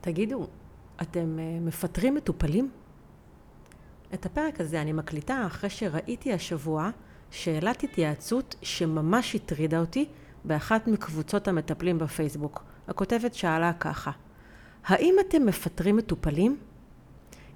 תגידו, אתם אה, מפטרים מטופלים? את הפרק הזה אני מקליטה אחרי שראיתי השבוע שאלת התייעצות שממש הטרידה אותי באחת מקבוצות המטפלים בפייסבוק. הכותבת שאלה ככה: האם אתם מפטרים מטופלים?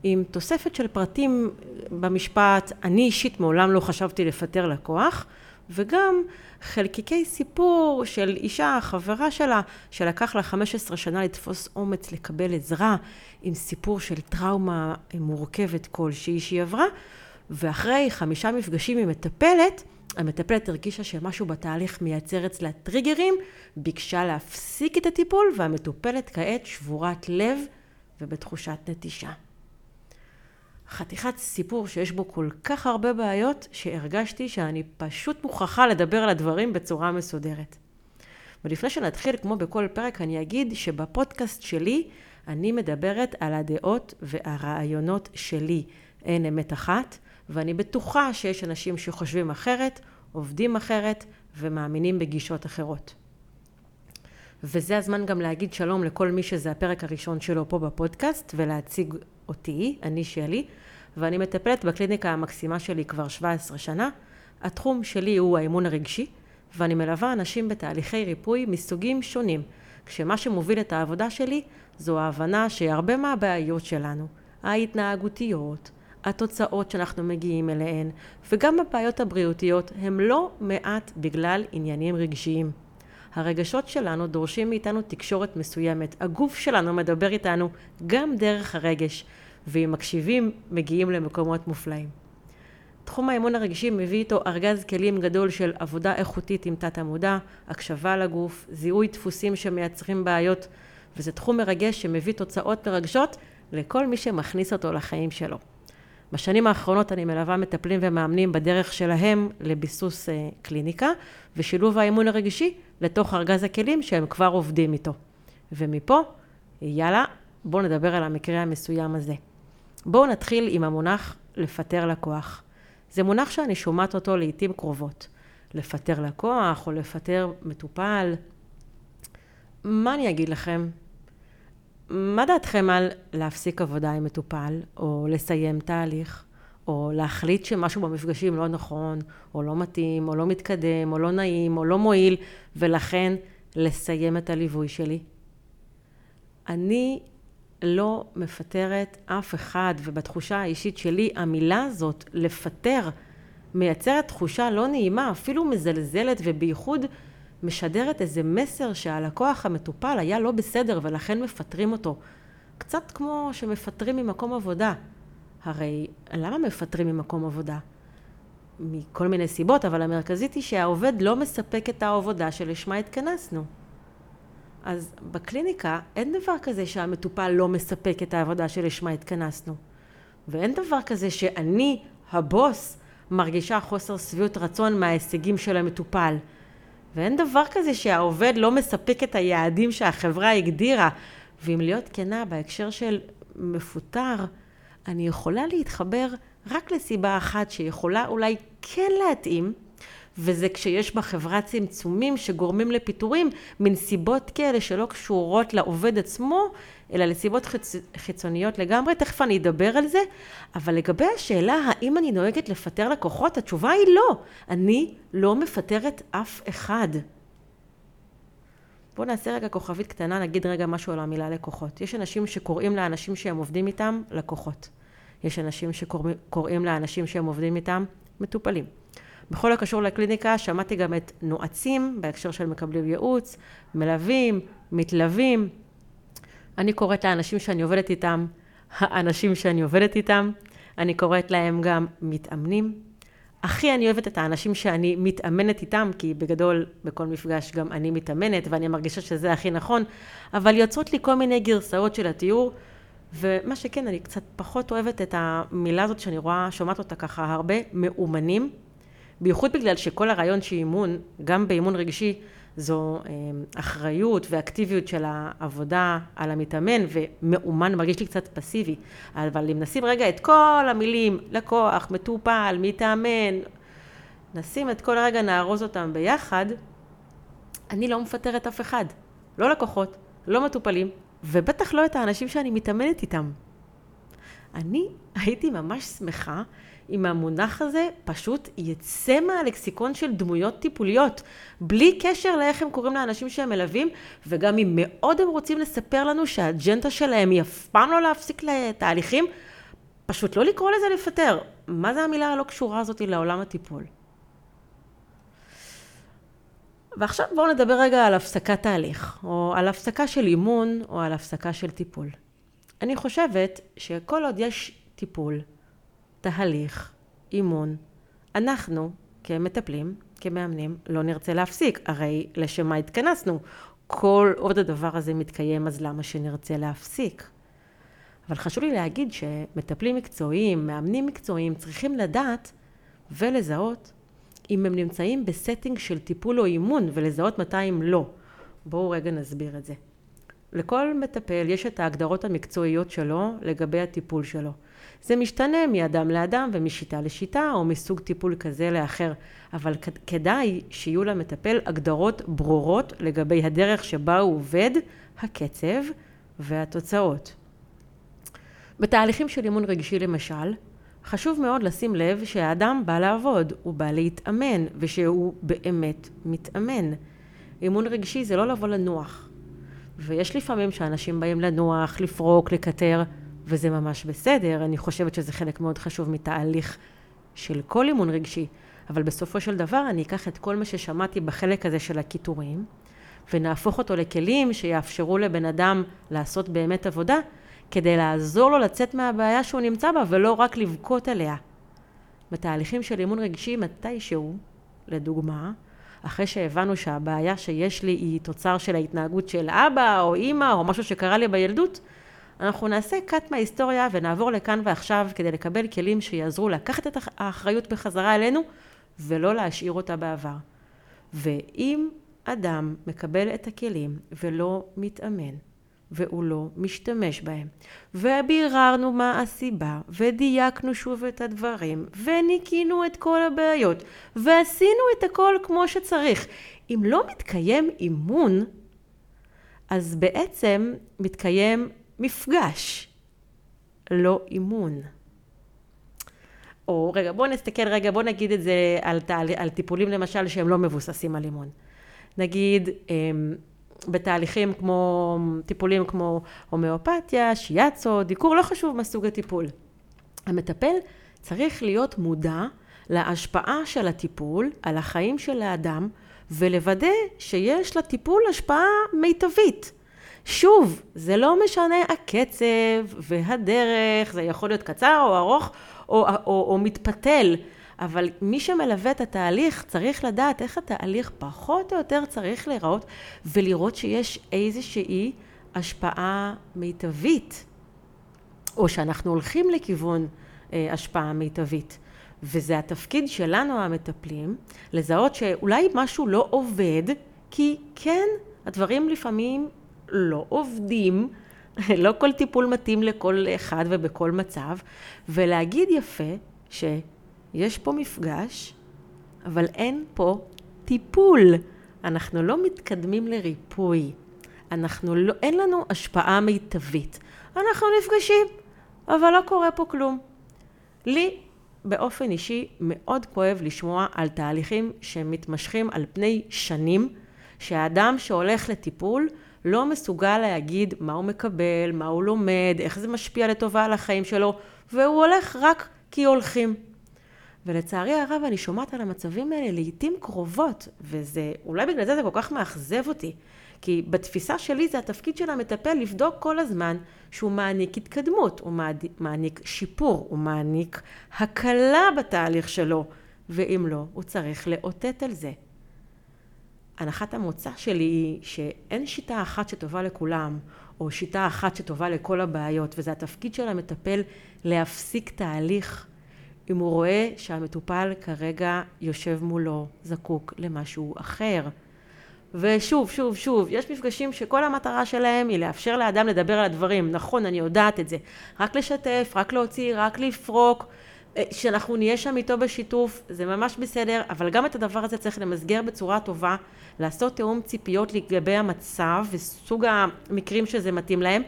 עם תוספת של פרטים במשפט, אני אישית מעולם לא חשבתי לפטר לקוח, וגם חלקיקי סיפור של אישה, חברה שלה, שלקח לה 15 שנה לתפוס אומץ לקבל עזרה, עם סיפור של טראומה מורכבת כלשהי שהיא עברה, ואחרי חמישה מפגשים עם מטפלת, המטפלת הרגישה שמשהו בתהליך מייצר אצלה טריגרים, ביקשה להפסיק את הטיפול, והמטופלת כעת שבורת לב ובתחושת נטישה. חתיכת סיפור שיש בו כל כך הרבה בעיות, שהרגשתי שאני פשוט מוכרחה לדבר על הדברים בצורה מסודרת. ולפני שנתחיל, כמו בכל פרק, אני אגיד שבפודקאסט שלי אני מדברת על הדעות והרעיונות שלי. אין אמת אחת, ואני בטוחה שיש אנשים שחושבים אחרת, עובדים אחרת ומאמינים בגישות אחרות. וזה הזמן גם להגיד שלום לכל מי שזה הפרק הראשון שלו פה בפודקאסט ולהציג אותי, אני שלי, ואני מטפלת בקליניקה המקסימה שלי כבר 17 שנה. התחום שלי הוא האימון הרגשי, ואני מלווה אנשים בתהליכי ריפוי מסוגים שונים, כשמה שמוביל את העבודה שלי זו ההבנה שהרבה מהבעיות שלנו, ההתנהגותיות, התוצאות שאנחנו מגיעים אליהן, וגם הבעיות הבריאותיות, הם לא מעט בגלל עניינים רגשיים. הרגשות שלנו דורשים מאיתנו תקשורת מסוימת. הגוף שלנו מדבר איתנו גם דרך הרגש, ואם מקשיבים, מגיעים למקומות מופלאים. תחום האימון הרגשי מביא איתו ארגז כלים גדול של עבודה איכותית עם תת עמודה, הקשבה לגוף, זיהוי דפוסים שמייצרים בעיות, וזה תחום מרגש שמביא תוצאות מרגשות לכל מי שמכניס אותו לחיים שלו. בשנים האחרונות אני מלווה מטפלים ומאמנים בדרך שלהם לביסוס אה, קליניקה ושילוב האימון הרגשי לתוך ארגז הכלים שהם כבר עובדים איתו. ומפה, יאללה, בואו נדבר על המקרה המסוים הזה. בואו נתחיל עם המונח לפטר לקוח. זה מונח שאני שומעת אותו לעיתים קרובות. לפטר לקוח או לפטר מטופל. מה אני אגיד לכם? מה דעתכם על להפסיק עבודה עם מטופל, או לסיים תהליך, או להחליט שמשהו במפגשים לא נכון, או לא מתאים, או לא מתקדם, או לא נעים, או לא מועיל, ולכן לסיים את הליווי שלי? אני לא מפטרת אף אחד, ובתחושה האישית שלי, המילה הזאת, לפטר, מייצרת תחושה לא נעימה, אפילו מזלזלת, ובייחוד משדרת איזה מסר שהלקוח המטופל היה לא בסדר ולכן מפטרים אותו. קצת כמו שמפטרים ממקום עבודה. הרי למה מפטרים ממקום עבודה? מכל מיני סיבות, אבל המרכזית היא שהעובד לא מספק את העבודה שלשמה התכנסנו. אז בקליניקה אין דבר כזה שהמטופל לא מספק את העבודה שלשמה התכנסנו. ואין דבר כזה שאני, הבוס, מרגישה חוסר שביעות רצון מההישגים של המטופל. ואין דבר כזה שהעובד לא מספק את היעדים שהחברה הגדירה. ואם להיות כנה בהקשר של מפוטר, אני יכולה להתחבר רק לסיבה אחת שיכולה אולי כן להתאים, וזה כשיש בחברה צמצומים שגורמים לפיטורים, מין סיבות כאלה שלא קשורות לעובד עצמו, אלא לסיבות חיצ... חיצוניות לגמרי, תכף אני אדבר על זה, אבל לגבי השאלה האם אני נוהגת לפטר לקוחות, התשובה היא לא. אני לא מפטרת אף אחד. בואו נעשה רגע כוכבית קטנה, נגיד רגע משהו על המילה לקוחות. יש אנשים שקוראים לאנשים שהם עובדים איתם לקוחות. יש אנשים שקוראים לאנשים שהם עובדים איתם מטופלים. בכל הקשור לקליניקה שמעתי גם את נועצים בהקשר של מקבלים ייעוץ, מלווים, מתלווים. אני קוראת לאנשים שאני עובדת איתם, האנשים שאני עובדת איתם. אני קוראת להם גם מתאמנים. הכי אני אוהבת את האנשים שאני מתאמנת איתם, כי בגדול בכל מפגש גם אני מתאמנת ואני מרגישה שזה הכי נכון, אבל יוצאות לי כל מיני גרסאות של התיאור, ומה שכן, אני קצת פחות אוהבת את המילה הזאת שאני רואה, שומעת אותה ככה הרבה, מאומנים. בייחוד בגלל שכל הרעיון של אימון, גם באימון רגשי, זו אה, אחריות ואקטיביות של העבודה על המתאמן, ומאומן מרגיש לי קצת פסיבי. אבל אם נשים רגע את כל המילים, לקוח, מטופל, מתאמן, נשים את כל הרגע, נארוז אותם ביחד, אני לא מפטרת אף אחד. לא לקוחות, לא מטופלים ובטח לא את האנשים שאני מתאמנת איתם. אני הייתי ממש שמחה אם המונח הזה פשוט יצא מהלקסיקון של דמויות טיפוליות, בלי קשר לאיך הם קוראים לאנשים שהם מלווים, וגם אם מאוד הם רוצים לספר לנו שהאג'נדה שלהם היא אף פעם לא להפסיק לתהליכים, פשוט לא לקרוא לזה לפטר. מה זה המילה הלא קשורה הזאת לעולם הטיפול? ועכשיו בואו נדבר רגע על הפסקת תהליך, או על הפסקה של אימון, או על הפסקה של טיפול. אני חושבת שכל עוד יש טיפול, תהליך, אימון, אנחנו כמטפלים, כמאמנים, לא נרצה להפסיק, הרי לשם מה התכנסנו? כל עוד הדבר הזה מתקיים, אז למה שנרצה להפסיק? אבל חשוב לי להגיד שמטפלים מקצועיים, מאמנים מקצועיים, צריכים לדעת ולזהות אם הם נמצאים ב setting של טיפול או אימון, ולזהות מתי הם לא. בואו רגע נסביר את זה. לכל מטפל יש את ההגדרות המקצועיות שלו לגבי הטיפול שלו. זה משתנה מאדם לאדם ומשיטה לשיטה או מסוג טיפול כזה לאחר, אבל כדאי שיהיו למטפל הגדרות ברורות לגבי הדרך שבה הוא עובד, הקצב והתוצאות. בתהליכים של אימון רגשי למשל, חשוב מאוד לשים לב שהאדם בא לעבוד, הוא בא להתאמן, ושהוא באמת מתאמן. אימון רגשי זה לא לבוא לנוח. ויש לפעמים שאנשים באים לנוח, לפרוק, לקטר, וזה ממש בסדר. אני חושבת שזה חלק מאוד חשוב מתהליך של כל אימון רגשי. אבל בסופו של דבר אני אקח את כל מה ששמעתי בחלק הזה של הקיטורים, ונהפוך אותו לכלים שיאפשרו לבן אדם לעשות באמת עבודה, כדי לעזור לו לצאת מהבעיה שהוא נמצא בה, ולא רק לבכות עליה. בתהליכים של אימון רגשי מתישהו, לדוגמה, אחרי שהבנו שהבעיה שיש לי היא תוצר של ההתנהגות של אבא או אימא או משהו שקרה לי בילדות, אנחנו נעשה קאט מההיסטוריה ונעבור לכאן ועכשיו כדי לקבל כלים שיעזרו לקחת את האחריות בחזרה אלינו ולא להשאיר אותה בעבר. ואם אדם מקבל את הכלים ולא מתאמן, והוא לא משתמש בהם. וביררנו מה הסיבה, ודייקנו שוב את הדברים, וניקינו את כל הבעיות, ועשינו את הכל כמו שצריך. אם לא מתקיים אימון, אז בעצם מתקיים מפגש, לא אימון. או רגע, בואו נסתכל רגע, בואו נגיד את זה על, על טיפולים למשל שהם לא מבוססים על אימון. נגיד, אמ, בתהליכים כמו, טיפולים כמו הומאופתיה, שיאצו, דיקור, לא חשוב מה סוג הטיפול. המטפל צריך להיות מודע להשפעה של הטיפול על החיים של האדם ולוודא שיש לטיפול השפעה מיטבית. שוב, זה לא משנה הקצב והדרך, זה יכול להיות קצר או ארוך או, או, או, או מתפתל. אבל מי שמלווה את התהליך צריך לדעת איך התהליך פחות או יותר צריך להיראות ולראות שיש איזושהי השפעה מיטבית, או שאנחנו הולכים לכיוון אה, השפעה מיטבית. וזה התפקיד שלנו המטפלים, לזהות שאולי משהו לא עובד, כי כן, הדברים לפעמים לא עובדים, לא כל טיפול מתאים לכל אחד ובכל מצב, ולהגיד יפה ש... יש פה מפגש, אבל אין פה טיפול. אנחנו לא מתקדמים לריפוי. אנחנו לא, אין לנו השפעה מיטבית. אנחנו נפגשים, אבל לא קורה פה כלום. לי באופן אישי מאוד כואב לשמוע על תהליכים שמתמשכים על פני שנים, שהאדם שהולך לטיפול לא מסוגל להגיד מה הוא מקבל, מה הוא לומד, איך זה משפיע לטובה על החיים שלו, והוא הולך רק כי הולכים. ולצערי הרב אני שומעת על המצבים האלה לעיתים קרובות, וזה, אולי בגלל זה זה כל כך מאכזב אותי. כי בתפיסה שלי זה התפקיד של המטפל לבדוק כל הזמן שהוא מעניק התקדמות, הוא מעניק שיפור, הוא מעניק הקלה בתהליך שלו, ואם לא, הוא צריך לאותת על זה. הנחת המוצא שלי היא שאין שיטה אחת שטובה לכולם, או שיטה אחת שטובה לכל הבעיות, וזה התפקיד של המטפל להפסיק תהליך אם הוא רואה שהמטופל כרגע יושב מולו, זקוק למשהו אחר. ושוב, שוב, שוב, יש מפגשים שכל המטרה שלהם היא לאפשר לאדם לדבר על הדברים. נכון, אני יודעת את זה. רק לשתף, רק להוציא, רק לפרוק, שאנחנו נהיה שם איתו בשיתוף, זה ממש בסדר, אבל גם את הדבר הזה צריך למסגר בצורה טובה, לעשות תיאום ציפיות לגבי המצב וסוג המקרים שזה מתאים להם,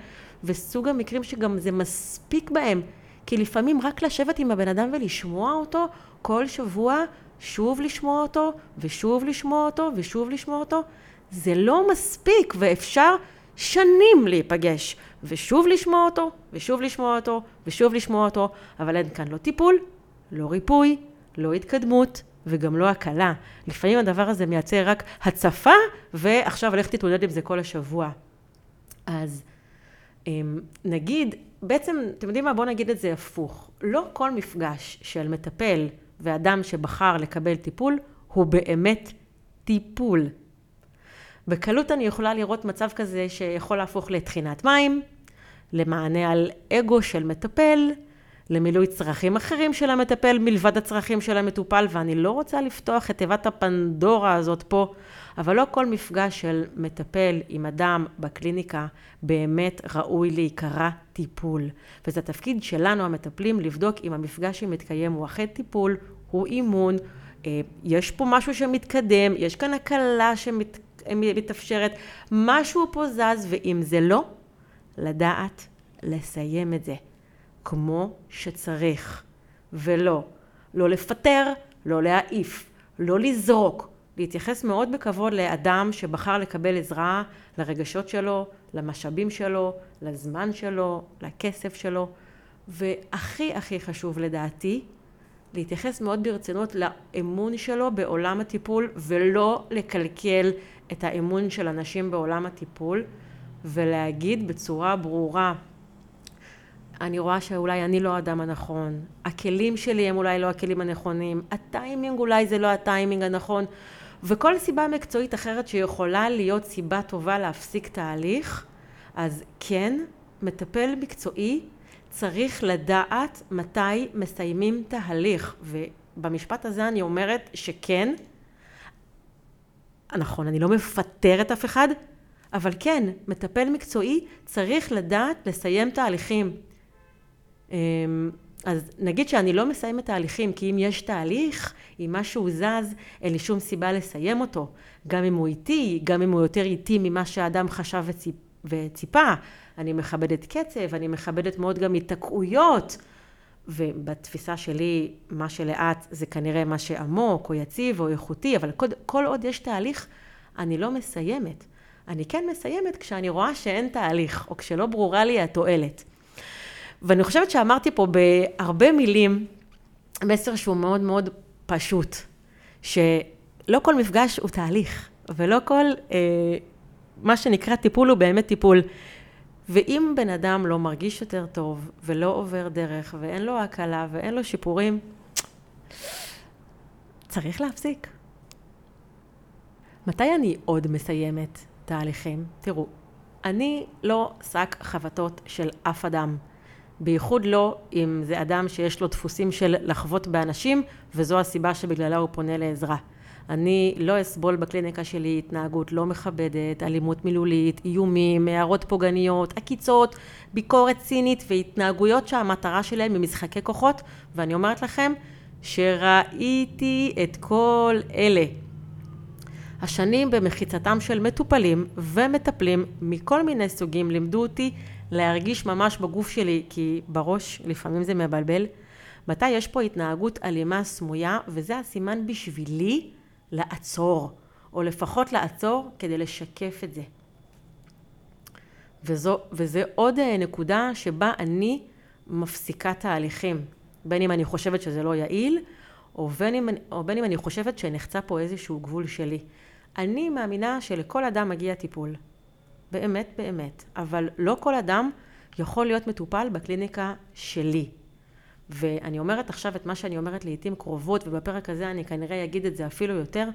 וסוג המקרים שגם זה מספיק בהם. כי לפעמים רק לשבת עם הבן אדם ולשמוע אותו כל שבוע, שוב לשמוע אותו, ושוב לשמוע אותו, ושוב לשמוע אותו, זה לא מספיק, ואפשר שנים להיפגש, ושוב לשמוע אותו, ושוב לשמוע אותו, ושוב לשמוע אותו, אבל אין כאן לא טיפול, לא ריפוי, לא התקדמות, וגם לא הקלה. לפעמים הדבר הזה מייצר רק הצפה, ועכשיו לך תתמודד עם זה כל השבוע. אז אמ, נגיד, בעצם, אתם יודעים מה? בואו נגיד את זה הפוך. לא כל מפגש של מטפל ואדם שבחר לקבל טיפול, הוא באמת טיפול. בקלות אני יכולה לראות מצב כזה שיכול להפוך לתחינת מים, למענה על אגו של מטפל, למילוי צרכים אחרים של המטפל מלבד הצרכים של המטופל, ואני לא רוצה לפתוח את תיבת הפנדורה הזאת פה, אבל לא כל מפגש של מטפל עם אדם בקליניקה באמת ראוי להיקרא טיפול. וזה התפקיד שלנו המטפלים לבדוק אם המפגש שמתקיים הוא אכן טיפול, הוא אימון, אה, יש פה משהו שמתקדם, יש כאן הקלה שמתאפשרת, משהו פה זז, ואם זה לא, לדעת לסיים את זה. כמו שצריך, ולא, לא לפטר, לא להעיף, לא לזרוק, להתייחס מאוד בכבוד לאדם שבחר לקבל עזרה לרגשות שלו, למשאבים שלו, לזמן שלו, לכסף שלו, והכי הכי חשוב לדעתי, להתייחס מאוד ברצינות לאמון שלו בעולם הטיפול ולא לקלקל את האמון של אנשים בעולם הטיפול ולהגיד בצורה ברורה אני רואה שאולי אני לא האדם הנכון, הכלים שלי הם אולי לא הכלים הנכונים, הטיימינג אולי זה לא הטיימינג הנכון, וכל סיבה מקצועית אחרת שיכולה להיות סיבה טובה להפסיק תהליך, אז כן, מטפל מקצועי צריך לדעת מתי מסיימים תהליך, ובמשפט הזה אני אומרת שכן, נכון, אני לא מפטרת אף אחד, אבל כן, מטפל מקצועי צריך לדעת לסיים תהליכים. אמ, אז נגיד שאני לא מסיימת תהליכים, כי אם יש תהליך, אם משהו זז, אין לי שום סיבה לסיים אותו. גם אם הוא איטי, גם אם הוא יותר איטי ממה שהאדם חשב וציפ, וציפה. אני מכבדת קצב, אני מכבדת מאוד גם התקעויות. ובתפיסה שלי, מה שלאט זה כנראה מה שעמוק, או יציב, או איכותי, אבל כל, כל עוד יש תהליך, אני לא מסיימת. אני כן מסיימת כשאני רואה שאין תהליך, או כשלא ברורה לי התועלת. ואני חושבת שאמרתי פה בהרבה מילים מסר שהוא מאוד מאוד פשוט, שלא כל מפגש הוא תהליך, ולא כל אה, מה שנקרא טיפול הוא באמת טיפול. ואם בן אדם לא מרגיש יותר טוב, ולא עובר דרך, ואין לו הקלה, ואין לו שיפורים, צריך להפסיק. מתי אני עוד מסיימת תהליכים? תראו, אני לא שק חבטות של אף אדם. בייחוד לא אם זה אדם שיש לו דפוסים של לחוות באנשים וזו הסיבה שבגללה הוא פונה לעזרה. אני לא אסבול בקליניקה שלי התנהגות לא מכבדת, אלימות מילולית, איומים, הערות פוגעניות, עקיצות, ביקורת צינית והתנהגויות שהמטרה שלהם היא משחקי כוחות ואני אומרת לכם שראיתי את כל אלה. השנים במחיצתם של מטופלים ומטפלים מכל מיני סוגים לימדו אותי להרגיש ממש בגוף שלי, כי בראש לפעמים זה מבלבל, מתי יש פה התנהגות אלימה סמויה, וזה הסימן בשבילי לעצור, או לפחות לעצור כדי לשקף את זה. וזו, וזה עוד אה, נקודה שבה אני מפסיקה תהליכים, בין אם אני חושבת שזה לא יעיל, או בין אם, או בין אם אני חושבת שנחצה פה איזשהו גבול שלי. אני מאמינה שלכל אדם מגיע טיפול. באמת באמת, אבל לא כל אדם יכול להיות מטופל בקליניקה שלי. ואני אומרת עכשיו את מה שאני אומרת לעיתים קרובות, ובפרק הזה אני כנראה אגיד את זה אפילו יותר,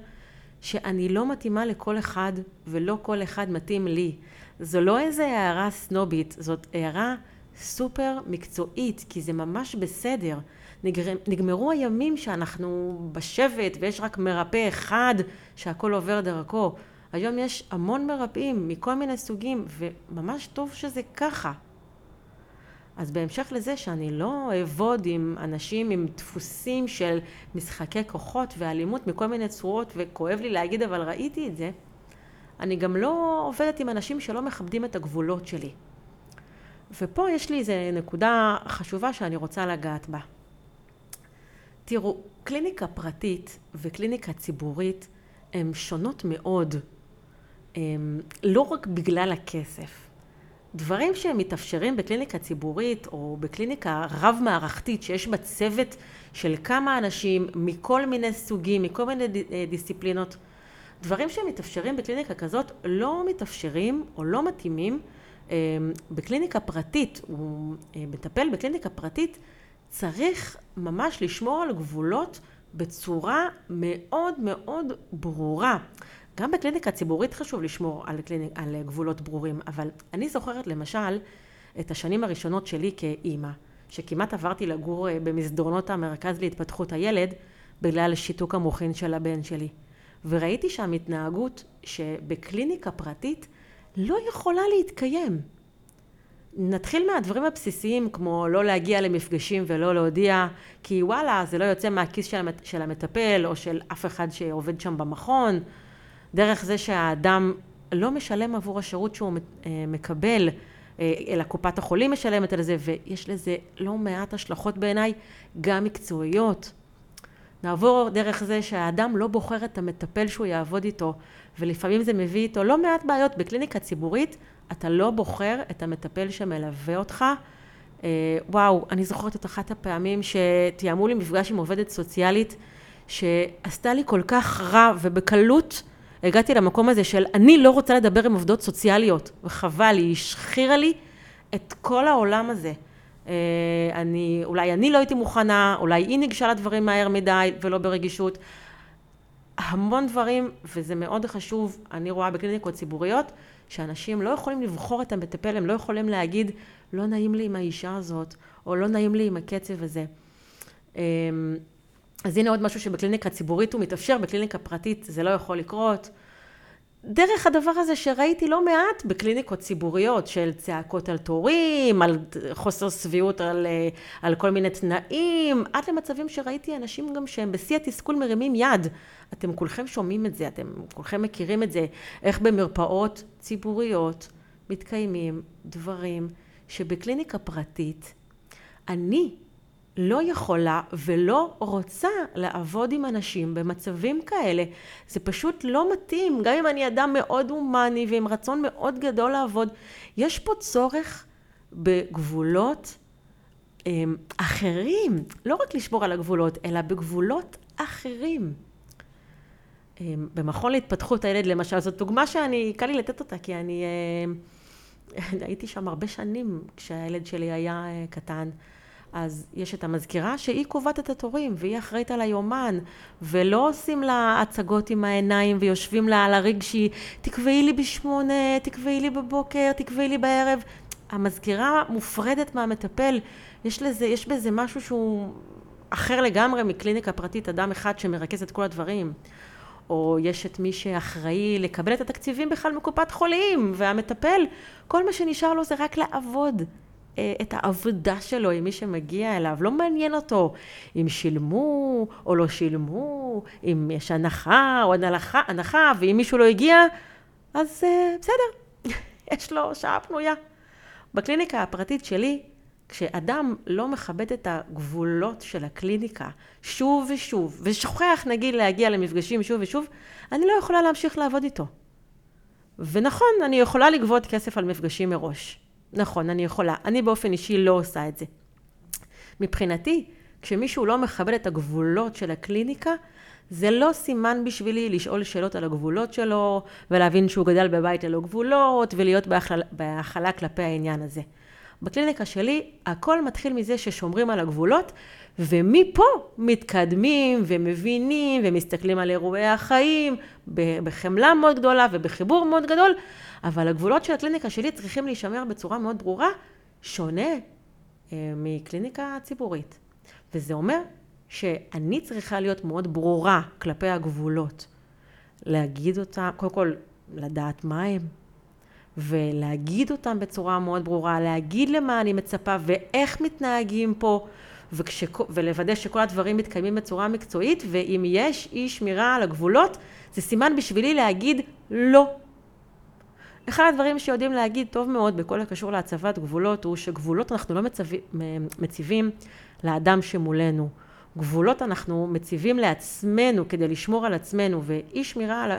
שאני לא מתאימה לכל אחד, ולא כל אחד מתאים לי. זו לא איזה הערה סנובית, זאת הערה סופר מקצועית, כי זה ממש בסדר. נגר... נגמרו הימים שאנחנו בשבט ויש רק מרפא אחד שהכל עובר דרכו. היום יש המון מרפאים מכל מיני סוגים, וממש טוב שזה ככה. אז בהמשך לזה שאני לא אעבוד עם אנשים עם דפוסים של משחקי כוחות ואלימות מכל מיני צורות, וכואב לי להגיד אבל ראיתי את זה, אני גם לא עובדת עם אנשים שלא מכבדים את הגבולות שלי. ופה יש לי איזו נקודה חשובה שאני רוצה לגעת בה. תראו, קליניקה פרטית וקליניקה ציבורית הן שונות מאוד, הם, לא רק בגלל הכסף. דברים שהם מתאפשרים בקליניקה ציבורית או בקליניקה רב-מערכתית שיש בה צוות של כמה אנשים מכל מיני סוגים, מכל מיני אה, דיסציפלינות, דברים שמתאפשרים בקליניקה כזאת לא מתאפשרים או לא מתאימים אה, בקליניקה פרטית. הוא אה, מטפל בקליניקה פרטית צריך ממש לשמור על גבולות בצורה מאוד מאוד ברורה. גם בקליניקה ציבורית חשוב לשמור על, קליניק, על גבולות ברורים, אבל אני זוכרת למשל את השנים הראשונות שלי כאימא, שכמעט עברתי לגור אה, במסדרונות המרכז להתפתחות הילד בגלל שיתוק המוחין של הבן שלי. וראיתי שם התנהגות שבקליניקה פרטית לא יכולה להתקיים. נתחיל מהדברים הבסיסיים כמו לא להגיע למפגשים ולא להודיע כי וואלה זה לא יוצא מהכיס של המטפל או של אף אחד שעובד שם במכון דרך זה שהאדם לא משלם עבור השירות שהוא אה, מקבל אה, אלא קופת החולים משלמת על זה ויש לזה לא מעט השלכות בעיניי גם מקצועיות נעבור דרך זה שהאדם לא בוחר את המטפל שהוא יעבוד איתו ולפעמים זה מביא איתו לא מעט בעיות בקליניקה ציבורית אתה לא בוחר את המטפל שמלווה אותך. אה, וואו, אני זוכרת את אחת הפעמים שתיאמו לי מפגש עם עובדת סוציאלית שעשתה לי כל כך רע ובקלות הגעתי למקום הזה של אני לא רוצה לדבר עם עובדות סוציאליות וחבל, היא השחירה לי את כל העולם הזה. אה, אני, אולי אני לא הייתי מוכנה, אולי היא ניגשה לדברים מהר מדי ולא ברגישות. המון דברים, וזה מאוד חשוב, אני רואה בקליניקות ציבוריות, שאנשים לא יכולים לבחור את המטפל, הם לא יכולים להגיד, לא נעים לי עם האישה הזאת, או לא נעים לי עם הקצב הזה. אז הנה עוד משהו שבקליניקה ציבורית הוא מתאפשר, בקליניקה פרטית זה לא יכול לקרות. דרך הדבר הזה שראיתי לא מעט בקליניקות ציבוריות של צעקות על תורים, על חוסר שביעות על, על כל מיני תנאים, עד למצבים שראיתי אנשים גם שהם בשיא התסכול מרימים יד. אתם כולכם שומעים את זה, אתם כולכם מכירים את זה, איך במרפאות ציבוריות מתקיימים דברים שבקליניקה פרטית אני לא יכולה ולא רוצה לעבוד עם אנשים במצבים כאלה. זה פשוט לא מתאים, גם אם אני אדם מאוד הומני ועם רצון מאוד גדול לעבוד. יש פה צורך בגבולות הם, אחרים, לא רק לשמור על הגבולות, אלא בגבולות אחרים. הם, במכון להתפתחות הילד למשל, זאת דוגמה שאני, קל לי לתת אותה, כי אני הייתי שם הרבה שנים כשהילד שלי היה אה, קטן. אז יש את המזכירה שהיא קובעת את התורים והיא אחראית על היומן ולא עושים לה הצגות עם העיניים ויושבים לה על הריג שהיא תקבעי לי בשמונה, תקבעי לי בבוקר, תקבעי לי בערב. המזכירה מופרדת מהמטפל, יש, לזה, יש בזה משהו שהוא אחר לגמרי מקליניקה פרטית, אדם אחד שמרכז את כל הדברים. או יש את מי שאחראי לקבל את התקציבים בכלל מקופת חולים, והמטפל, כל מה שנשאר לו זה רק לעבוד. אה, את העבודה שלו עם מי שמגיע אליו, לא מעניין אותו אם שילמו או לא שילמו, אם יש הנחה או הנחה, הנחה ואם מישהו לא הגיע, אז uh, בסדר, יש לו שעה פנויה. בקליניקה הפרטית שלי, כשאדם לא מכבד את הגבולות של הקליניקה שוב ושוב, ושוכח נגיד להגיע למפגשים שוב ושוב, אני לא יכולה להמשיך לעבוד איתו. ונכון, אני יכולה לגבות כסף על מפגשים מראש. נכון, אני יכולה. אני באופן אישי לא עושה את זה. מבחינתי, כשמישהו לא מכבד את הגבולות של הקליניקה, זה לא סימן בשבילי לשאול שאלות על הגבולות שלו, ולהבין שהוא גדל בבית ללא גבולות, ולהיות בהכלה, כלפי העניין הזה. בקליניקה שלי, הכל מתחיל מזה ששומרים על הגבולות, ומפה מתקדמים ומבינים ומסתכלים על אירועי החיים בחמלה מאוד גדולה ובחיבור מאוד גדול, אבל הגבולות של הקליניקה שלי צריכים להישמר בצורה מאוד ברורה, שונה אה, מקליניקה ציבורית. וזה אומר שאני צריכה להיות מאוד ברורה כלפי הגבולות. להגיד אותה, קודם כל, לדעת מה הם, ולהגיד אותם בצורה מאוד ברורה, להגיד למה אני מצפה ואיך מתנהגים פה, וכש, ולוודא שכל הדברים מתקיימים בצורה מקצועית, ואם יש אי שמירה על הגבולות, זה סימן בשבילי להגיד לא. אחד הדברים שיודעים להגיד טוב מאוד בכל הקשור להצבת גבולות, הוא שגבולות אנחנו לא מצב... מציבים לאדם שמולנו. גבולות אנחנו מציבים לעצמנו כדי לשמור על עצמנו, ואי שמירה על,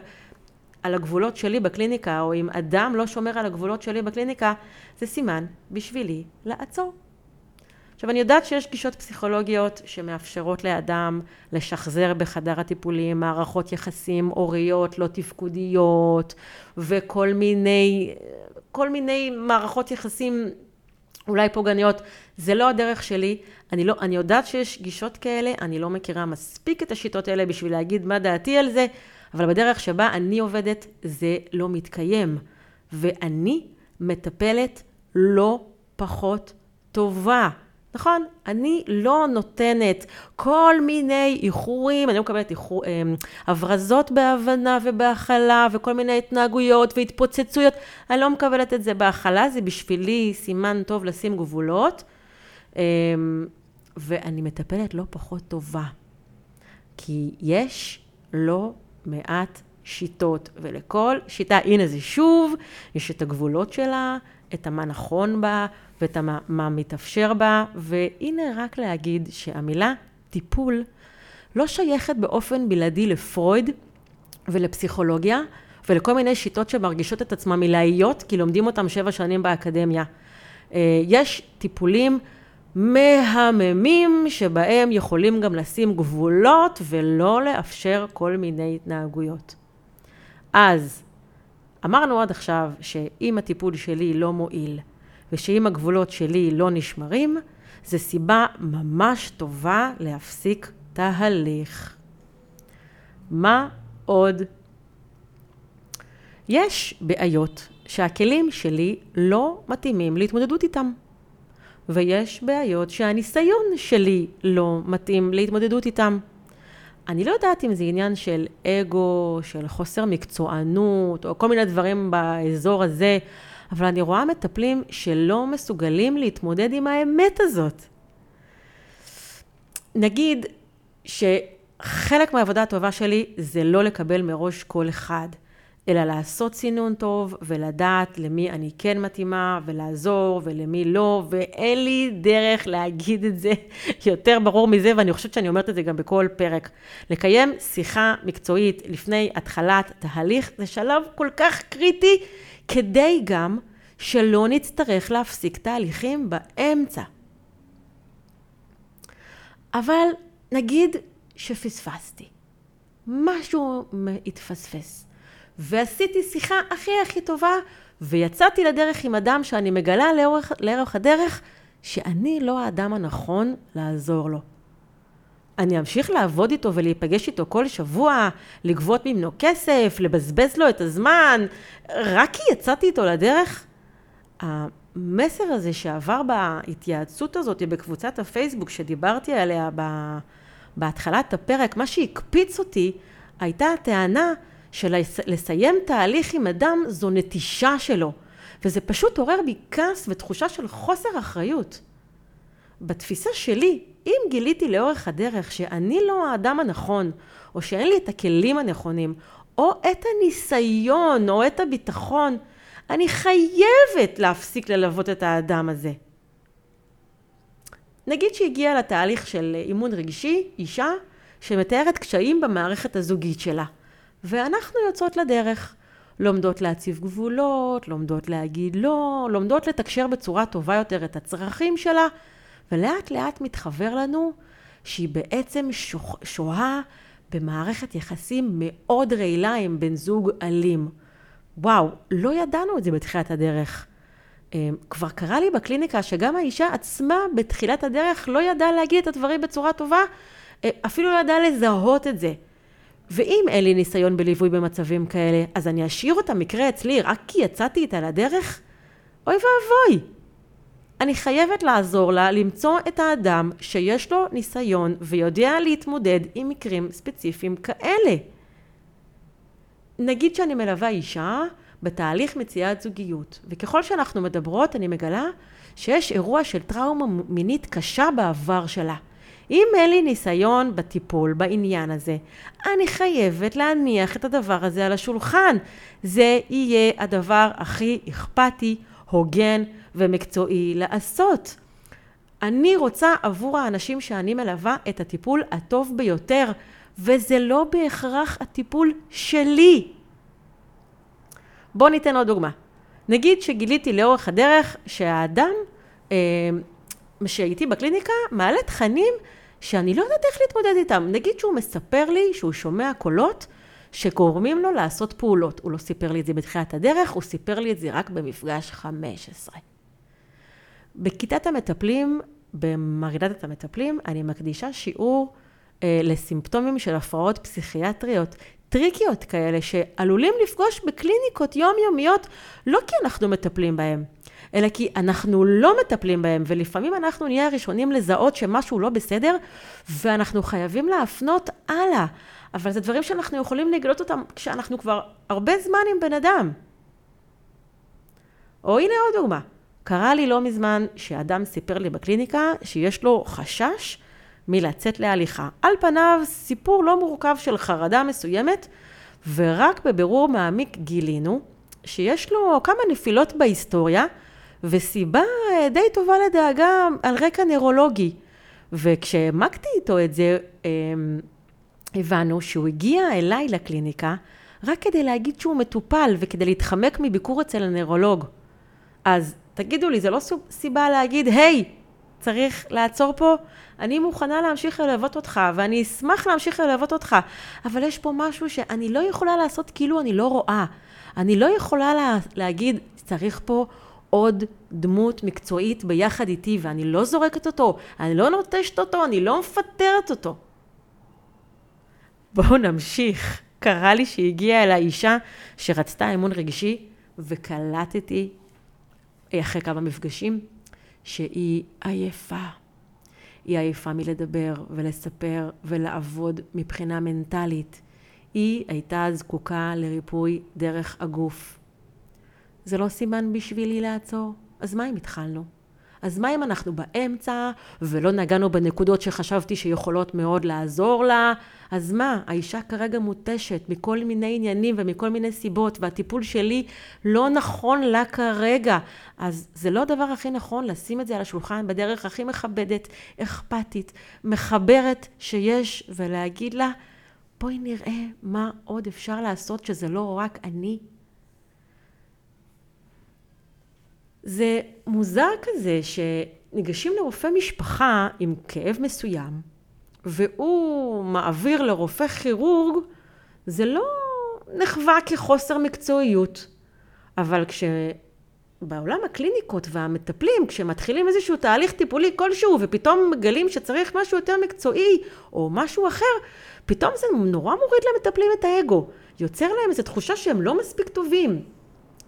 על הגבולות שלי בקליניקה, או אם אדם לא שומר על הגבולות שלי בקליניקה, זה סימן בשבילי לעצור. עכשיו אני יודעת שיש גישות פסיכולוגיות שמאפשרות לאדם לשחזר בחדר הטיפולים מערכות יחסים הוריות לא תפקודיות וכל מיני, כל מיני מערכות יחסים אולי פוגעניות, זה לא הדרך שלי, אני, לא, אני יודעת שיש גישות כאלה, אני לא מכירה מספיק את השיטות האלה בשביל להגיד מה דעתי על זה, אבל בדרך שבה אני עובדת זה לא מתקיים, ואני מטפלת לא פחות טובה. נכון? אני לא נותנת כל מיני איחורים, אני לא מקבלת איחור, אמ, הברזות בהבנה ובהכלה וכל מיני התנהגויות והתפוצצויות, אני לא מקבלת את זה בהכלה, זה בשבילי סימן טוב לשים גבולות, אמ, ואני מטפלת לא פחות טובה, כי יש לא מעט שיטות, ולכל שיטה, הנה זה שוב, יש את הגבולות שלה, את המה נכון בה, ואת המה, מה מתאפשר בה, והנה רק להגיד שהמילה טיפול לא שייכת באופן בלעדי לפרויד ולפסיכולוגיה ולכל מיני שיטות שמרגישות את עצמן מילאיות, כי לומדים אותם שבע שנים באקדמיה. אה, יש טיפולים מהממים שבהם יכולים גם לשים גבולות ולא לאפשר כל מיני התנהגויות. אז אמרנו עד עכשיו שאם הטיפול שלי לא מועיל, ושאם הגבולות שלי לא נשמרים, זה סיבה ממש טובה להפסיק תהליך. מה עוד? יש בעיות שהכלים שלי לא מתאימים להתמודדות איתם. ויש בעיות שהניסיון שלי לא מתאים להתמודדות איתם. אני לא יודעת אם זה עניין של אגו, של חוסר מקצוענות, או כל מיני דברים באזור הזה, אבל אני רואה מטפלים שלא מסוגלים להתמודד עם האמת הזאת. נגיד שחלק מהעבודה הטובה שלי זה לא לקבל מראש כל אחד, אלא לעשות סינון טוב ולדעת למי אני כן מתאימה ולעזור ולמי לא, ואין לי דרך להגיד את זה יותר ברור מזה, ואני חושבת שאני אומרת את זה גם בכל פרק. לקיים שיחה מקצועית לפני התחלת תהליך זה שלב כל כך קריטי כדי גם שלא נצטרך להפסיק תהליכים באמצע. אבל נגיד שפספסתי, משהו התפספס, ועשיתי שיחה הכי הכי טובה, ויצאתי לדרך עם אדם שאני מגלה לאורך, לאורך הדרך שאני לא האדם הנכון לעזור לו. אני אמשיך לעבוד איתו ולהיפגש איתו כל שבוע, לגבות ממנו כסף, לבזבז לו את הזמן, רק כי יצאתי איתו לדרך? המסר הזה שעבר בהתייעצות הזאת בקבוצת הפייסבוק שדיברתי עליה בהתחלת הפרק, מה שהקפיץ אותי הייתה הטענה שלסיים תהליך עם אדם זו נטישה שלו, וזה פשוט עורר בי כעס ותחושה של חוסר אחריות. בתפיסה שלי, אם גיליתי לאורך הדרך שאני לא האדם הנכון, או שאין לי את הכלים הנכונים, או את הניסיון, או את הביטחון, אני חייבת להפסיק ללוות את האדם הזה. נגיד שהגיעה לתהליך של אימון רגשי, אישה שמתארת קשיים במערכת הזוגית שלה, ואנחנו יוצאות לדרך. לומדות להציב גבולות, לומדות להגיד לא, לומדות לתקשר בצורה טובה יותר את הצרכים שלה, ולאט לאט מתחבר לנו שהיא בעצם שוהה במערכת יחסים מאוד רעילה עם בן זוג אלים. וואו, לא ידענו את זה בתחילת הדרך. אמ, כבר קרה לי בקליניקה שגם האישה עצמה בתחילת הדרך לא ידעה להגיד את הדברים בצורה טובה, אה, אפילו לא ידעה לזהות את זה. ואם אין לי ניסיון בליווי במצבים כאלה, אז אני אשאיר אותה מקרה אצלי רק כי יצאתי איתה לדרך? אוי ואבוי. אני חייבת לעזור לה למצוא את האדם שיש לו ניסיון ויודע להתמודד עם מקרים ספציפיים כאלה. נגיד שאני מלווה אישה, בתהליך מציאת זוגיות. וככל שאנחנו מדברות, אני מגלה שיש אירוע של טראומה מינית קשה בעבר שלה. אם אין לי ניסיון בטיפול, בעניין הזה, אני חייבת להניח את הדבר הזה על השולחן. זה יהיה הדבר הכי אכפתי, הוגן ומקצועי לעשות. אני רוצה עבור האנשים שאני מלווה את הטיפול הטוב ביותר, וזה לא בהכרח הטיפול שלי. בואו ניתן עוד דוגמה. נגיד שגיליתי לאורך הדרך שהאדם אה, שאיתי בקליניקה מעלה תכנים שאני לא יודעת איך להתמודד איתם. נגיד שהוא מספר לי שהוא שומע קולות שגורמים לו לעשות פעולות. הוא לא סיפר לי את זה בתחילת הדרך, הוא סיפר לי את זה רק במפגש 15. בכיתת המטפלים, במרעידת המטפלים, אני מקדישה שיעור אה, לסימפטומים של הפרעות פסיכיאטריות, טריקיות כאלה, שעלולים לפגוש בקליניקות יומיומיות, לא כי אנחנו מטפלים בהם, אלא כי אנחנו לא מטפלים בהם, ולפעמים אנחנו נהיה הראשונים לזהות שמשהו לא בסדר, ואנחנו חייבים להפנות הלאה. אבל זה דברים שאנחנו יכולים לגלות אותם כשאנחנו כבר הרבה זמן עם בן אדם. או הנה עוד דוגמה. קרה לי לא מזמן שאדם סיפר לי בקליניקה שיש לו חשש מלצאת להליכה. על פניו סיפור לא מורכב של חרדה מסוימת, ורק בבירור מעמיק גילינו שיש לו כמה נפילות בהיסטוריה, וסיבה אה, די טובה לדאגה על רקע נוירולוגי. וכשהעמקתי איתו את זה, אמ, הבנו שהוא הגיע אליי לקליניקה רק כדי להגיד שהוא מטופל וכדי להתחמק מביקור אצל הנוירולוג. אז תגידו לי, זה לא סיבה להגיד, היי, צריך לעצור פה? אני מוכנה להמשיך ללוות אותך, ואני אשמח להמשיך ללוות אותך, אבל יש פה משהו שאני לא יכולה לעשות כאילו אני לא רואה. אני לא יכולה לה, להגיד, צריך פה עוד דמות מקצועית ביחד איתי, ואני לא זורקת אותו, אני לא נוטשת אותו, אני לא מפטרת אותו. בואו נמשיך. קרה לי שהגיעה אליי אישה שרצתה אמון רגשי, וקלטתי אחרי כמה מפגשים שהיא עייפה. היא עייפה מלדבר ולספר ולעבוד מבחינה מנטלית. היא הייתה זקוקה לריפוי דרך הגוף. זה לא סימן בשבילי לעצור? אז מה אם התחלנו? אז מה אם אנחנו באמצע ולא נגענו בנקודות שחשבתי שיכולות מאוד לעזור לה? אז מה, האישה כרגע מותשת מכל מיני עניינים ומכל מיני סיבות והטיפול שלי לא נכון לה כרגע. אז זה לא הדבר הכי נכון לשים את זה על השולחן בדרך הכי מכבדת, אכפתית, מחברת שיש ולהגיד לה בואי נראה מה עוד אפשר לעשות שזה לא רק אני זה מוזר כזה שניגשים לרופא משפחה עם כאב מסוים, והוא מעביר לרופא כירורג, זה לא נחווה כחוסר מקצועיות. אבל כשבעולם הקליניקות והמטפלים, כשמתחילים איזשהו תהליך טיפולי כלשהו, ופתאום מגלים שצריך משהו יותר מקצועי, או משהו אחר, פתאום זה נורא מוריד למטפלים את האגו. יוצר להם איזו תחושה שהם לא מספיק טובים.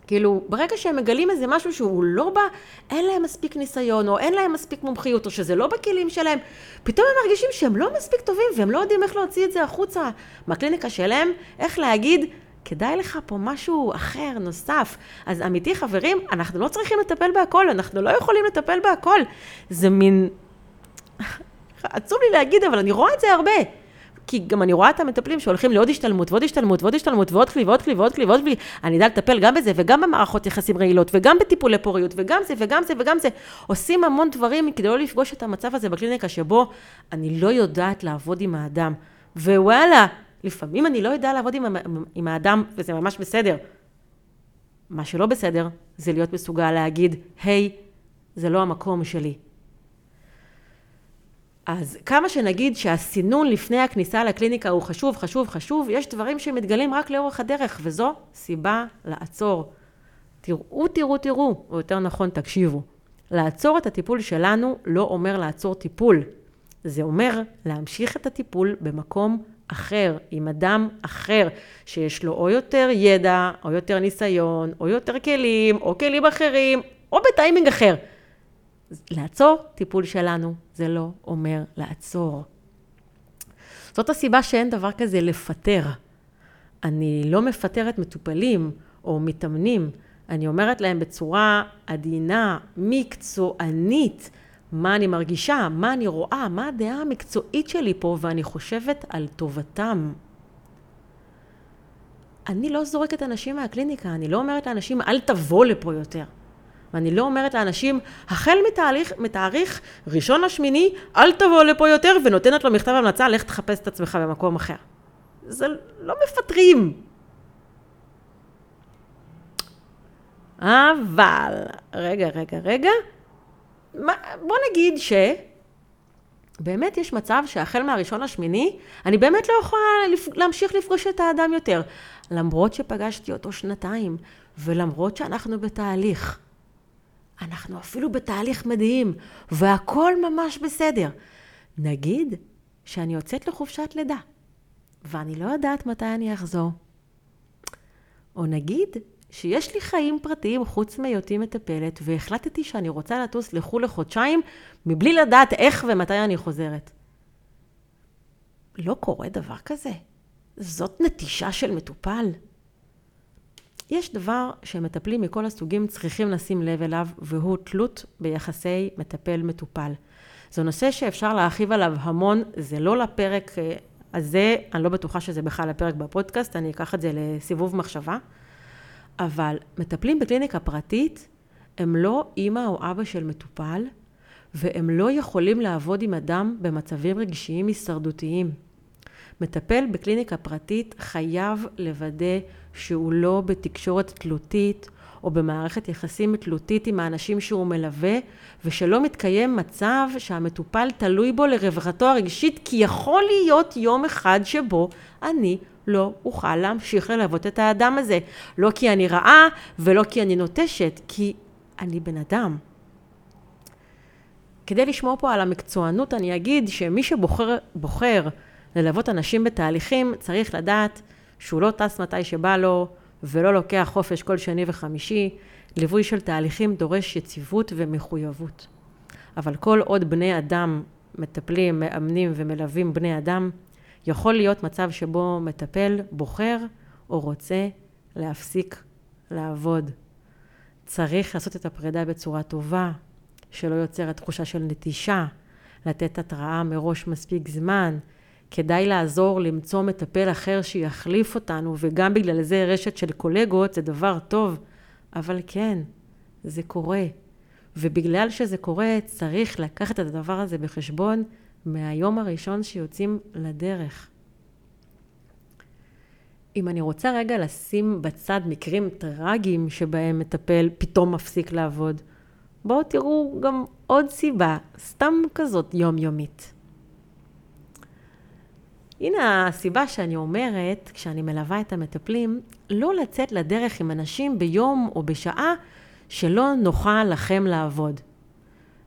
כאילו, ברגע שהם מגלים איזה משהו שהוא לא בא, אין להם מספיק ניסיון, או אין להם מספיק מומחיות, או שזה לא בכלים שלהם, פתאום הם מרגישים שהם לא מספיק טובים, והם לא יודעים איך להוציא את זה החוצה מהקליניקה שלהם, איך להגיד, כדאי לך פה משהו אחר, נוסף. אז אמיתי, חברים, אנחנו לא צריכים לטפל בהכל, אנחנו לא יכולים לטפל בהכל. זה מין... עצוב לי להגיד, אבל אני רואה את זה הרבה. כי גם אני רואה את המטפלים שהולכים לעוד השתלמות ועוד השתלמות ועוד השתלמות ועוד כלי ועוד כלי ועוד כלי ועוד כלי. אני אדע לטפל גם בזה וגם במערכות יחסים רעילות וגם בטיפולי פוריות וגם זה וגם זה וגם זה. עושים המון דברים כדי לא לפגוש את המצב הזה בקליניקה שבו אני לא יודעת לעבוד עם האדם. ווואלה, לפעמים אני לא יודע לעבוד עם, עם האדם וזה ממש בסדר. מה שלא בסדר זה להיות מסוגל להגיד, היי, hey, זה לא המקום שלי. אז כמה שנגיד שהסינון לפני הכניסה לקליניקה הוא חשוב, חשוב, חשוב, יש דברים שמתגלים רק לאורך הדרך, וזו סיבה לעצור. תראו, תראו, תראו, או יותר נכון, תקשיבו. לעצור את הטיפול שלנו לא אומר לעצור טיפול. זה אומר להמשיך את הטיפול במקום אחר, עם אדם אחר, שיש לו או יותר ידע, או יותר ניסיון, או יותר כלים, או כלים אחרים, או בטיימינג אחר. לעצור טיפול שלנו זה לא אומר לעצור. זאת הסיבה שאין דבר כזה לפטר. אני לא מפטרת מטופלים, או מתאמנים, אני אומרת להם בצורה עדינה, מקצוענית, מה אני מרגישה, מה אני רואה, מה הדעה המקצועית שלי פה, ואני חושבת על טובתם. אני לא זורקת אנשים מהקליניקה, אני לא אומרת לאנשים, אל תבוא לפה יותר. ואני לא אומרת לאנשים, החל מתהליך, מתאריך ראשון לשמיני, אל תבוא לפה יותר, ונותנת לו מכתב המלצה, לך תחפש את עצמך במקום אחר. זה לא מפטרים. אבל, רגע, רגע, רגע, בוא נגיד שבאמת יש מצב שהחל מהראשון לשמיני, אני באמת לא יכולה להמשיך לפגוש את האדם יותר. למרות שפגשתי אותו שנתיים, ולמרות שאנחנו בתהליך. אנחנו אפילו בתהליך מדהים, והכל ממש בסדר. נגיד שאני יוצאת לחופשת לידה, ואני לא יודעת מתי אני אחזור. או נגיד שיש לי חיים פרטיים חוץ מהיותי מטפלת, והחלטתי שאני רוצה לטוס לחו"ל לחודשיים, מבלי לדעת איך ומתי אני חוזרת. לא קורה דבר כזה. זאת נטישה של מטופל. יש דבר שמטפלים מכל הסוגים צריכים לשים לב אליו, והוא תלות ביחסי מטפל-מטופל. זה נושא שאפשר להרחיב עליו המון, זה לא לפרק אה, הזה, אני לא בטוחה שזה בכלל לפרק בפודקאסט, אני אקח את זה לסיבוב מחשבה. אבל מטפלים בקליניקה פרטית הם לא אימא או אבא של מטופל, והם לא יכולים לעבוד עם אדם במצבים רגשיים הישרדותיים. מטפל בקליניקה פרטית חייב לוודא שהוא לא בתקשורת תלותית או במערכת יחסים תלותית עם האנשים שהוא מלווה, ושלא מתקיים מצב שהמטופל תלוי בו לרווחתו הרגשית, כי יכול להיות יום אחד שבו אני לא אוכל להמשיך ללוות את האדם הזה. לא כי אני רעה ולא כי אני נוטשת, כי אני בן אדם. כדי לשמור פה על המקצוענות, אני אגיד שמי שבוחר בוחר ללוות אנשים בתהליכים, צריך לדעת שהוא לא טס מתי שבא לו, ולא לוקח חופש כל שני וחמישי. ליווי של תהליכים דורש יציבות ומחויבות. אבל כל עוד בני אדם מטפלים, מאמנים ומלווים בני אדם, יכול להיות מצב שבו מטפל בוחר או רוצה להפסיק לעבוד. צריך לעשות את הפרידה בצורה טובה, שלא יוצרת תחושה של נטישה, לתת התראה מראש מספיק זמן. כדאי לעזור למצוא מטפל אחר שיחליף אותנו, וגם בגלל זה רשת של קולגות זה דבר טוב. אבל כן, זה קורה. ובגלל שזה קורה, צריך לקחת את הדבר הזה בחשבון מהיום הראשון שיוצאים לדרך. אם אני רוצה רגע לשים בצד מקרים טרגיים שבהם מטפל פתאום מפסיק לעבוד, בואו תראו גם עוד סיבה, סתם כזאת יומיומית. הנה הסיבה שאני אומרת, כשאני מלווה את המטפלים, לא לצאת לדרך עם אנשים ביום או בשעה שלא נוחה לכם לעבוד.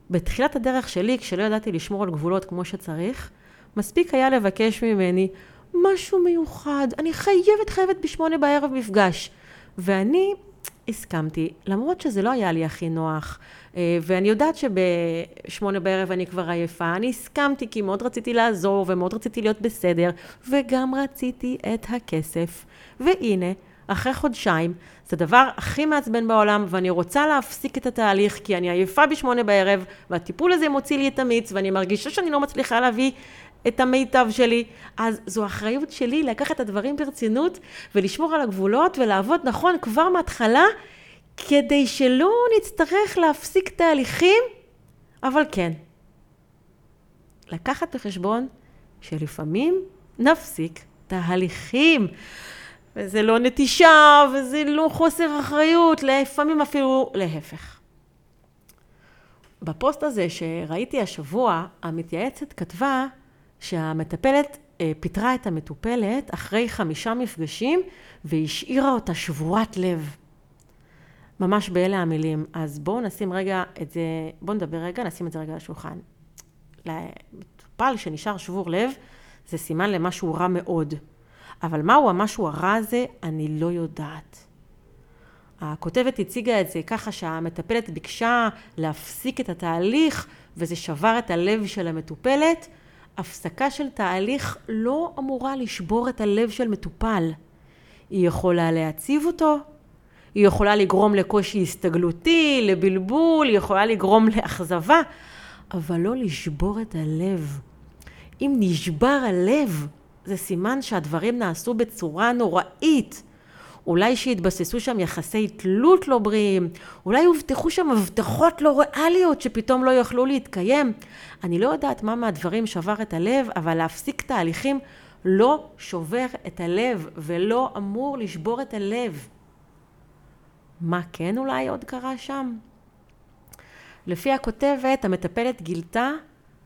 בתחילת הדרך שלי, כשלא ידעתי לשמור על גבולות כמו שצריך, מספיק היה לבקש ממני משהו מיוחד, אני חייבת חייבת בשמונה בערב מפגש. ואני הסכמתי, למרות שזה לא היה לי הכי נוח, ואני יודעת שבשמונה בערב אני כבר עייפה, אני הסכמתי כי מאוד רציתי לעזור ומאוד רציתי להיות בסדר, וגם רציתי את הכסף. והנה, אחרי חודשיים, זה הדבר הכי מעצבן בעולם, ואני רוצה להפסיק את התהליך, כי אני עייפה בשמונה בערב, והטיפול הזה מוציא לי את המיץ, ואני מרגישה שאני לא מצליחה להביא את המיטב שלי. אז זו אחריות שלי לקחת את הדברים ברצינות, ולשמור על הגבולות, ולעבוד נכון כבר מההתחלה, כדי שלא נצטרך להפסיק תהליכים, אבל כן, לקחת בחשבון שלפעמים נפסיק תהליכים. וזה לא נטישה, וזה לא חוסר אחריות, לפעמים אפילו להפך. בפוסט הזה שראיתי השבוע, המתייעצת כתבה שהמטפלת אה, פיטרה את המטופלת אחרי חמישה מפגשים והשאירה אותה שבורת לב. ממש באלה המילים. אז בואו נשים רגע את זה, בואו נדבר רגע, נשים את זה רגע על השולחן. למטופל שנשאר שבור לב, זה סימן למשהו רע מאוד. אבל מהו המשהו הרע הזה, אני לא יודעת. הכותבת הציגה את זה ככה שהמטפלת ביקשה להפסיק את התהליך וזה שבר את הלב של המטופלת. הפסקה של תהליך לא אמורה לשבור את הלב של מטופל. היא יכולה להציב אותו, היא יכולה לגרום לקושי הסתגלותי, לבלבול, היא יכולה לגרום לאכזבה, אבל לא לשבור את הלב. אם נשבר הלב, זה סימן שהדברים נעשו בצורה נוראית. אולי שהתבססו שם יחסי תלות לא בריאים, אולי הובטחו שם הבטחות לא ריאליות שפתאום לא יוכלו להתקיים. אני לא יודעת מה מהדברים שבר את הלב, אבל להפסיק תהליכים לא שובר את הלב ולא אמור לשבור את הלב. מה כן אולי עוד קרה שם? לפי הכותבת, המטפלת גילתה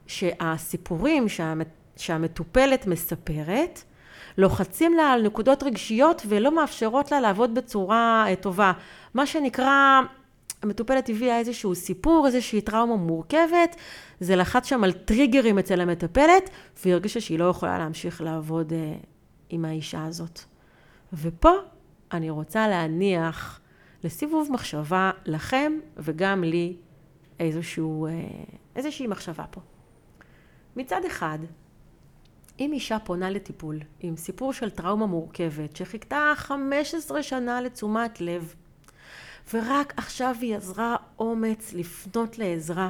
שהסיפורים שהמטופלת מספרת, לוחצים לה על נקודות רגשיות ולא מאפשרות לה לעבוד בצורה אה, טובה. מה שנקרא, המטופלת הביאה איזשהו סיפור, איזושהי טראומה מורכבת, זה לחץ שם על טריגרים אצל המטפלת, והיא הרגישה שהיא לא יכולה להמשיך לעבוד אה, עם האישה הזאת. ופה אני רוצה להניח לסיבוב מחשבה לכם וגם לי איזשהו, אה, איזושהי מחשבה פה. מצד אחד, אם אישה פונה לטיפול עם סיפור של טראומה מורכבת שחיכתה 15 שנה לתשומת לב ורק עכשיו היא אזרה אומץ לפנות לעזרה,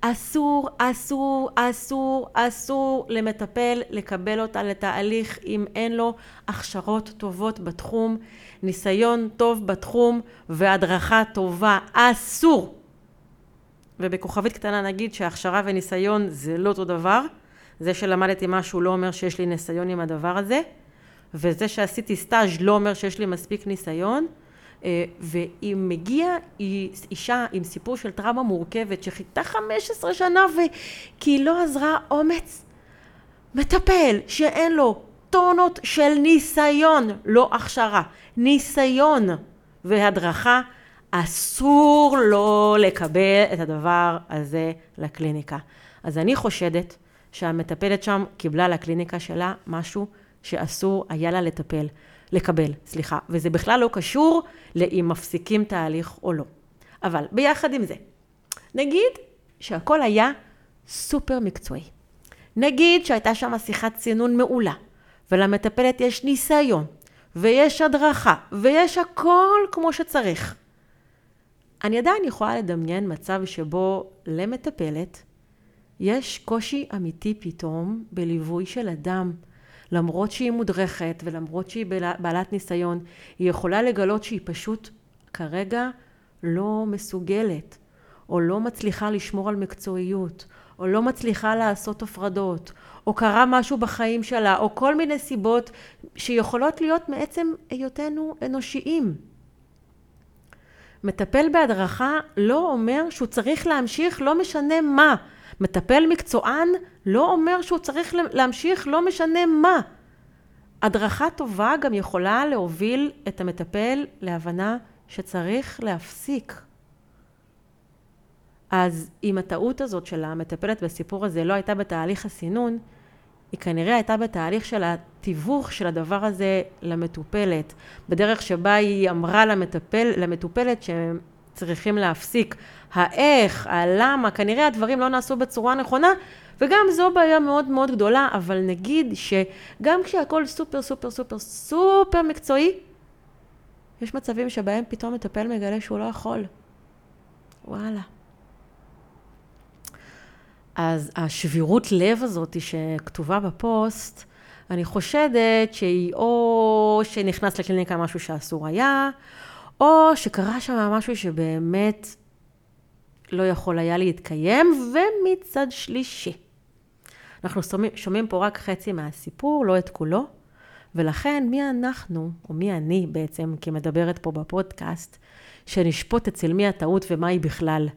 אסור, אסור, אסור, אסור למטפל לקבל אותה לתהליך אם אין לו הכשרות טובות בתחום, ניסיון טוב בתחום והדרכה טובה. אסור. ובכוכבית קטנה נגיד שהכשרה וניסיון זה לא אותו דבר. זה שלמדתי משהו לא אומר שיש לי ניסיון עם הדבר הזה, וזה שעשיתי סטאז' לא אומר שיש לי מספיק ניסיון. אה, ואם מגיע אישה עם סיפור של טראומה מורכבת שחיכתה 15 שנה וכי היא לא עזרה אומץ, מטפל שאין לו טונות של ניסיון, לא הכשרה, ניסיון והדרכה, אסור לו לקבל את הדבר הזה לקליניקה. אז אני חושדת שהמטפלת שם קיבלה לקליניקה שלה משהו שאסור היה לה לטפל, לקבל, סליחה, וזה בכלל לא קשור לאם מפסיקים תהליך או לא. אבל ביחד עם זה, נגיד שהכל היה סופר מקצועי. נגיד שהייתה שם שיחת צינון מעולה, ולמטפלת יש ניסיון, ויש הדרכה, ויש הכל כמו שצריך. אני עדיין יכולה לדמיין מצב שבו למטפלת יש קושי אמיתי פתאום בליווי של אדם. למרות שהיא מודרכת ולמרות שהיא בעלת ניסיון, היא יכולה לגלות שהיא פשוט כרגע לא מסוגלת, או לא מצליחה לשמור על מקצועיות, או לא מצליחה לעשות הפרדות, או קרה משהו בחיים שלה, או כל מיני סיבות שיכולות להיות מעצם היותנו אנושיים. מטפל בהדרכה לא אומר שהוא צריך להמשיך לא משנה מה. מטפל מקצוען לא אומר שהוא צריך להמשיך לא משנה מה. הדרכה טובה גם יכולה להוביל את המטפל להבנה שצריך להפסיק. אז אם הטעות הזאת של המטפלת בסיפור הזה לא הייתה בתהליך הסינון, היא כנראה הייתה בתהליך של התיווך של הדבר הזה למטופלת, בדרך שבה היא אמרה למטפל, למטופלת שהם צריכים להפסיק. האיך, הלמה, כנראה הדברים לא נעשו בצורה נכונה, וגם זו בעיה מאוד מאוד גדולה, אבל נגיד שגם כשהכול סופר סופר סופר סופר מקצועי, יש מצבים שבהם פתאום מטפל מגלה שהוא לא יכול. וואלה. אז השבירות לב הזאת שכתובה בפוסט, אני חושדת שהיא או שנכנס לקליניקה משהו שאסור היה, או שקרה שם משהו שבאמת לא יכול היה להתקיים, ומצד שלישי. אנחנו שומעים, שומעים פה רק חצי מהסיפור, לא את כולו, ולכן מי אנחנו, או מי אני בעצם, כי מדברת פה בפודקאסט, שנשפוט אצל מי הטעות ומה היא בכלל.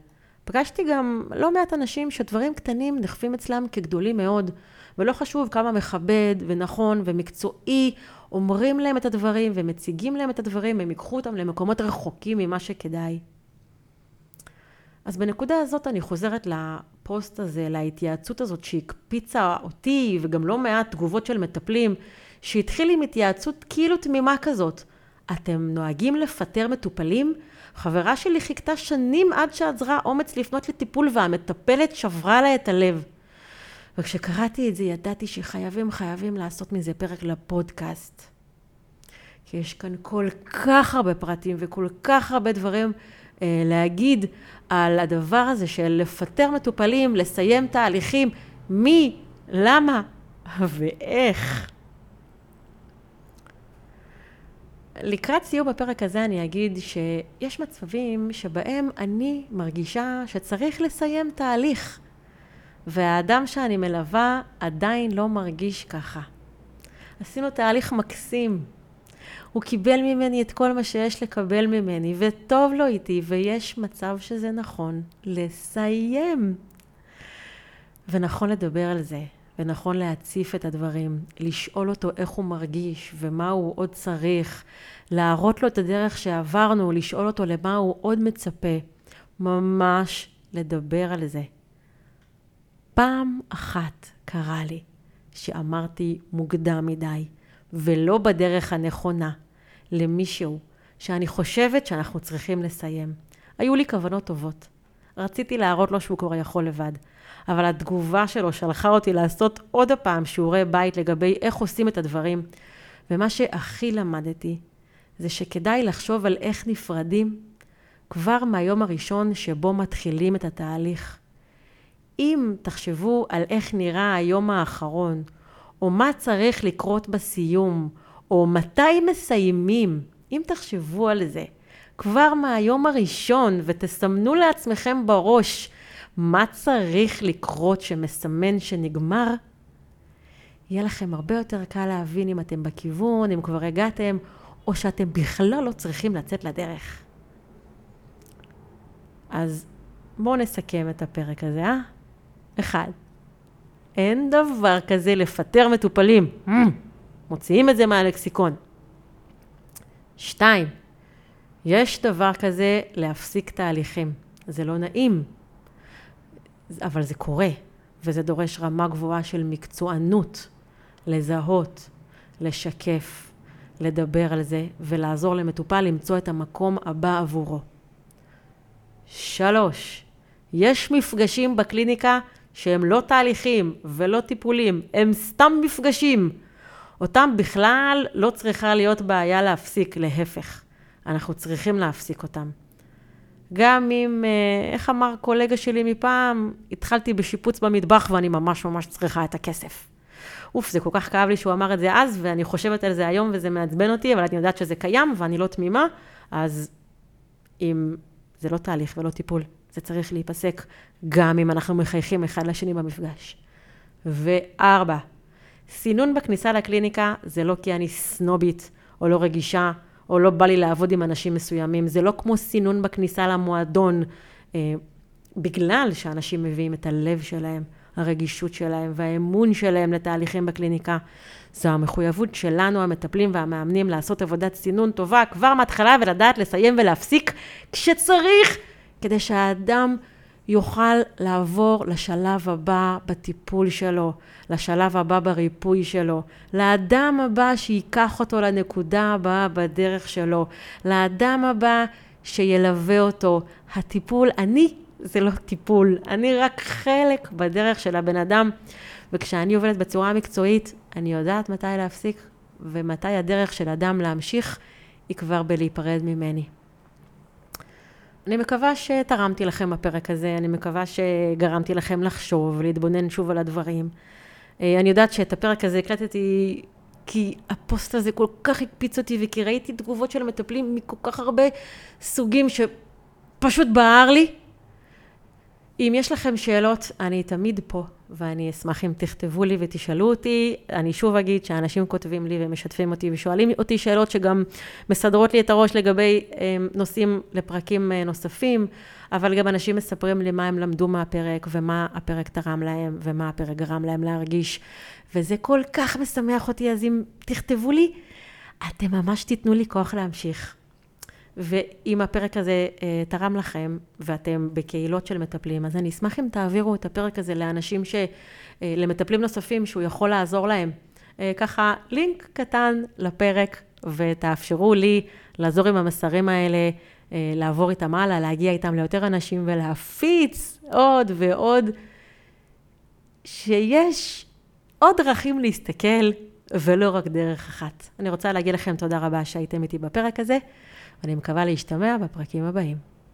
פגשתי גם לא מעט אנשים שדברים קטנים נחווים אצלם כגדולים מאוד, ולא חשוב כמה מכבד ונכון ומקצועי אומרים להם את הדברים ומציגים להם את הדברים, הם ייקחו אותם למקומות רחוקים ממה שכדאי. אז בנקודה הזאת אני חוזרת לפוסט הזה, להתייעצות הזאת שהקפיצה אותי, וגם לא מעט תגובות של מטפלים, שהתחיל עם התייעצות כאילו תמימה כזאת. אתם נוהגים לפטר מטופלים? חברה שלי חיכתה שנים עד שעזרה אומץ לפנות לטיפול והמטפלת שברה לה את הלב. וכשקראתי את זה ידעתי שחייבים חייבים לעשות מזה פרק לפודקאסט. כי יש כאן כל כך הרבה פרטים וכל כך הרבה דברים אה, להגיד על הדבר הזה של לפטר מטופלים, לסיים תהליכים, מי, למה ואיך. לקראת סיום בפרק הזה אני אגיד שיש מצבים שבהם אני מרגישה שצריך לסיים תהליך, והאדם שאני מלווה עדיין לא מרגיש ככה. עשינו תהליך מקסים. הוא קיבל ממני את כל מה שיש לקבל ממני, וטוב לו איתי, ויש מצב שזה נכון לסיים. ונכון לדבר על זה, ונכון להציף את הדברים, לשאול אותו איך הוא מרגיש ומה הוא עוד צריך, להראות לו את הדרך שעברנו, לשאול אותו למה הוא עוד מצפה, ממש לדבר על זה. פעם אחת קרה לי שאמרתי מוקדם מדי, ולא בדרך הנכונה, למישהו שאני חושבת שאנחנו צריכים לסיים. היו לי כוונות טובות. רציתי להראות לו שהוא כבר יכול לבד. אבל התגובה שלו שלחה אותי לעשות עוד הפעם שיעורי בית לגבי איך עושים את הדברים. ומה שהכי למדתי, זה שכדאי לחשוב על איך נפרדים כבר מהיום הראשון שבו מתחילים את התהליך. אם תחשבו על איך נראה היום האחרון, או מה צריך לקרות בסיום, או מתי מסיימים, אם תחשבו על זה, כבר מהיום הראשון, ותסמנו לעצמכם בראש מה צריך לקרות שמסמן שנגמר, יהיה לכם הרבה יותר קל להבין אם אתם בכיוון, אם כבר הגעתם, או שאתם בכלל לא צריכים לצאת לדרך. אז בואו נסכם את הפרק הזה, אה? אחד, אין דבר כזה לפטר מטופלים. Mm, מוציאים את זה מהלקסיקון. שתיים, יש דבר כזה להפסיק תהליכים. זה לא נעים, אבל זה קורה, וזה דורש רמה גבוהה של מקצוענות, לזהות, לשקף, לדבר על זה, ולעזור למטופל למצוא את המקום הבא עבורו. שלוש, יש מפגשים בקליניקה שהם לא תהליכים ולא טיפולים, הם סתם מפגשים. אותם בכלל לא צריכה להיות בעיה להפסיק, להפך. אנחנו צריכים להפסיק אותם. גם אם, אה, איך אמר קולגה שלי מפעם, התחלתי בשיפוץ במטבח ואני ממש ממש צריכה את הכסף. אוף, זה כל כך כאב לי שהוא אמר את זה אז, ואני חושבת על זה היום וזה מעצבן אותי, אבל אני יודעת שזה קיים ואני לא תמימה, אז אם זה לא תהליך ולא טיפול, זה צריך להיפסק, גם אם אנחנו מחייכים אחד לשני במפגש. וארבע, סינון בכניסה לקליניקה זה לא כי אני סנובית או לא רגישה או לא בא לי לעבוד עם אנשים מסוימים, זה לא כמו סינון בכניסה למועדון, אה, בגלל שאנשים מביאים את הלב שלהם, הרגישות שלהם והאמון שלהם לתהליכים בקליניקה. זו המחויבות שלנו, המטפלים והמאמנים, לעשות עבודת סינון טובה כבר מההתחלה ולדעת לסיים ולהפסיק כשצריך, כדי שהאדם יוכל לעבור לשלב הבא בטיפול שלו, לשלב הבא בריפוי שלו, לאדם הבא שייקח אותו לנקודה הבאה בדרך שלו, לאדם הבא שילווה אותו. הטיפול, אני זה לא טיפול, אני רק חלק בדרך של הבן אדם, וכשאני עובדת בצורה מקצועית, אני יודעת מתי להפסיק ומתי הדרך של אדם להמשיך היא כבר בלהיפרד ממני. אני מקווה שתרמתי לכם בפרק הזה, אני מקווה שגרמתי לכם לחשוב, להתבונן שוב על הדברים. אה, אני יודעת שאת הפרק הזה הקלטתי כי הפוסט הזה כל כך הקפיץ אותי וכי ראיתי תגובות של מטפלים מכל כך הרבה סוגים שפשוט בער לי. אם יש לכם שאלות, אני תמיד פה, ואני אשמח אם תכתבו לי ותשאלו אותי. אני שוב אגיד שאנשים כותבים לי ומשתפים אותי ושואלים אותי שאלות שגם מסדרות לי את הראש לגבי אה, נושאים לפרקים אה, נוספים, אבל גם אנשים מספרים לי מה הם למדו מהפרק, ומה הפרק תרם להם, ומה הפרק גרם להם להרגיש, וזה כל כך משמח אותי, אז אם תכתבו לי, אתם ממש תיתנו לי כוח להמשיך. ואם הפרק הזה אה, תרם לכם, ואתם בקהילות של מטפלים, אז אני אשמח אם תעבירו את הפרק הזה לאנשים ש... אה, למטפלים נוספים שהוא יכול לעזור להם. אה, ככה, לינק קטן לפרק, ותאפשרו לי לעזור עם המסרים האלה, לעבור איתם הלאה, להגיע איתם ליותר אנשים ולהפיץ עוד ועוד, שיש עוד דרכים להסתכל ולא רק דרך אחת. אני רוצה להגיד לכם תודה רבה שהייתם איתי בפרק הזה, ואני מקווה להשתמע בפרקים הבאים.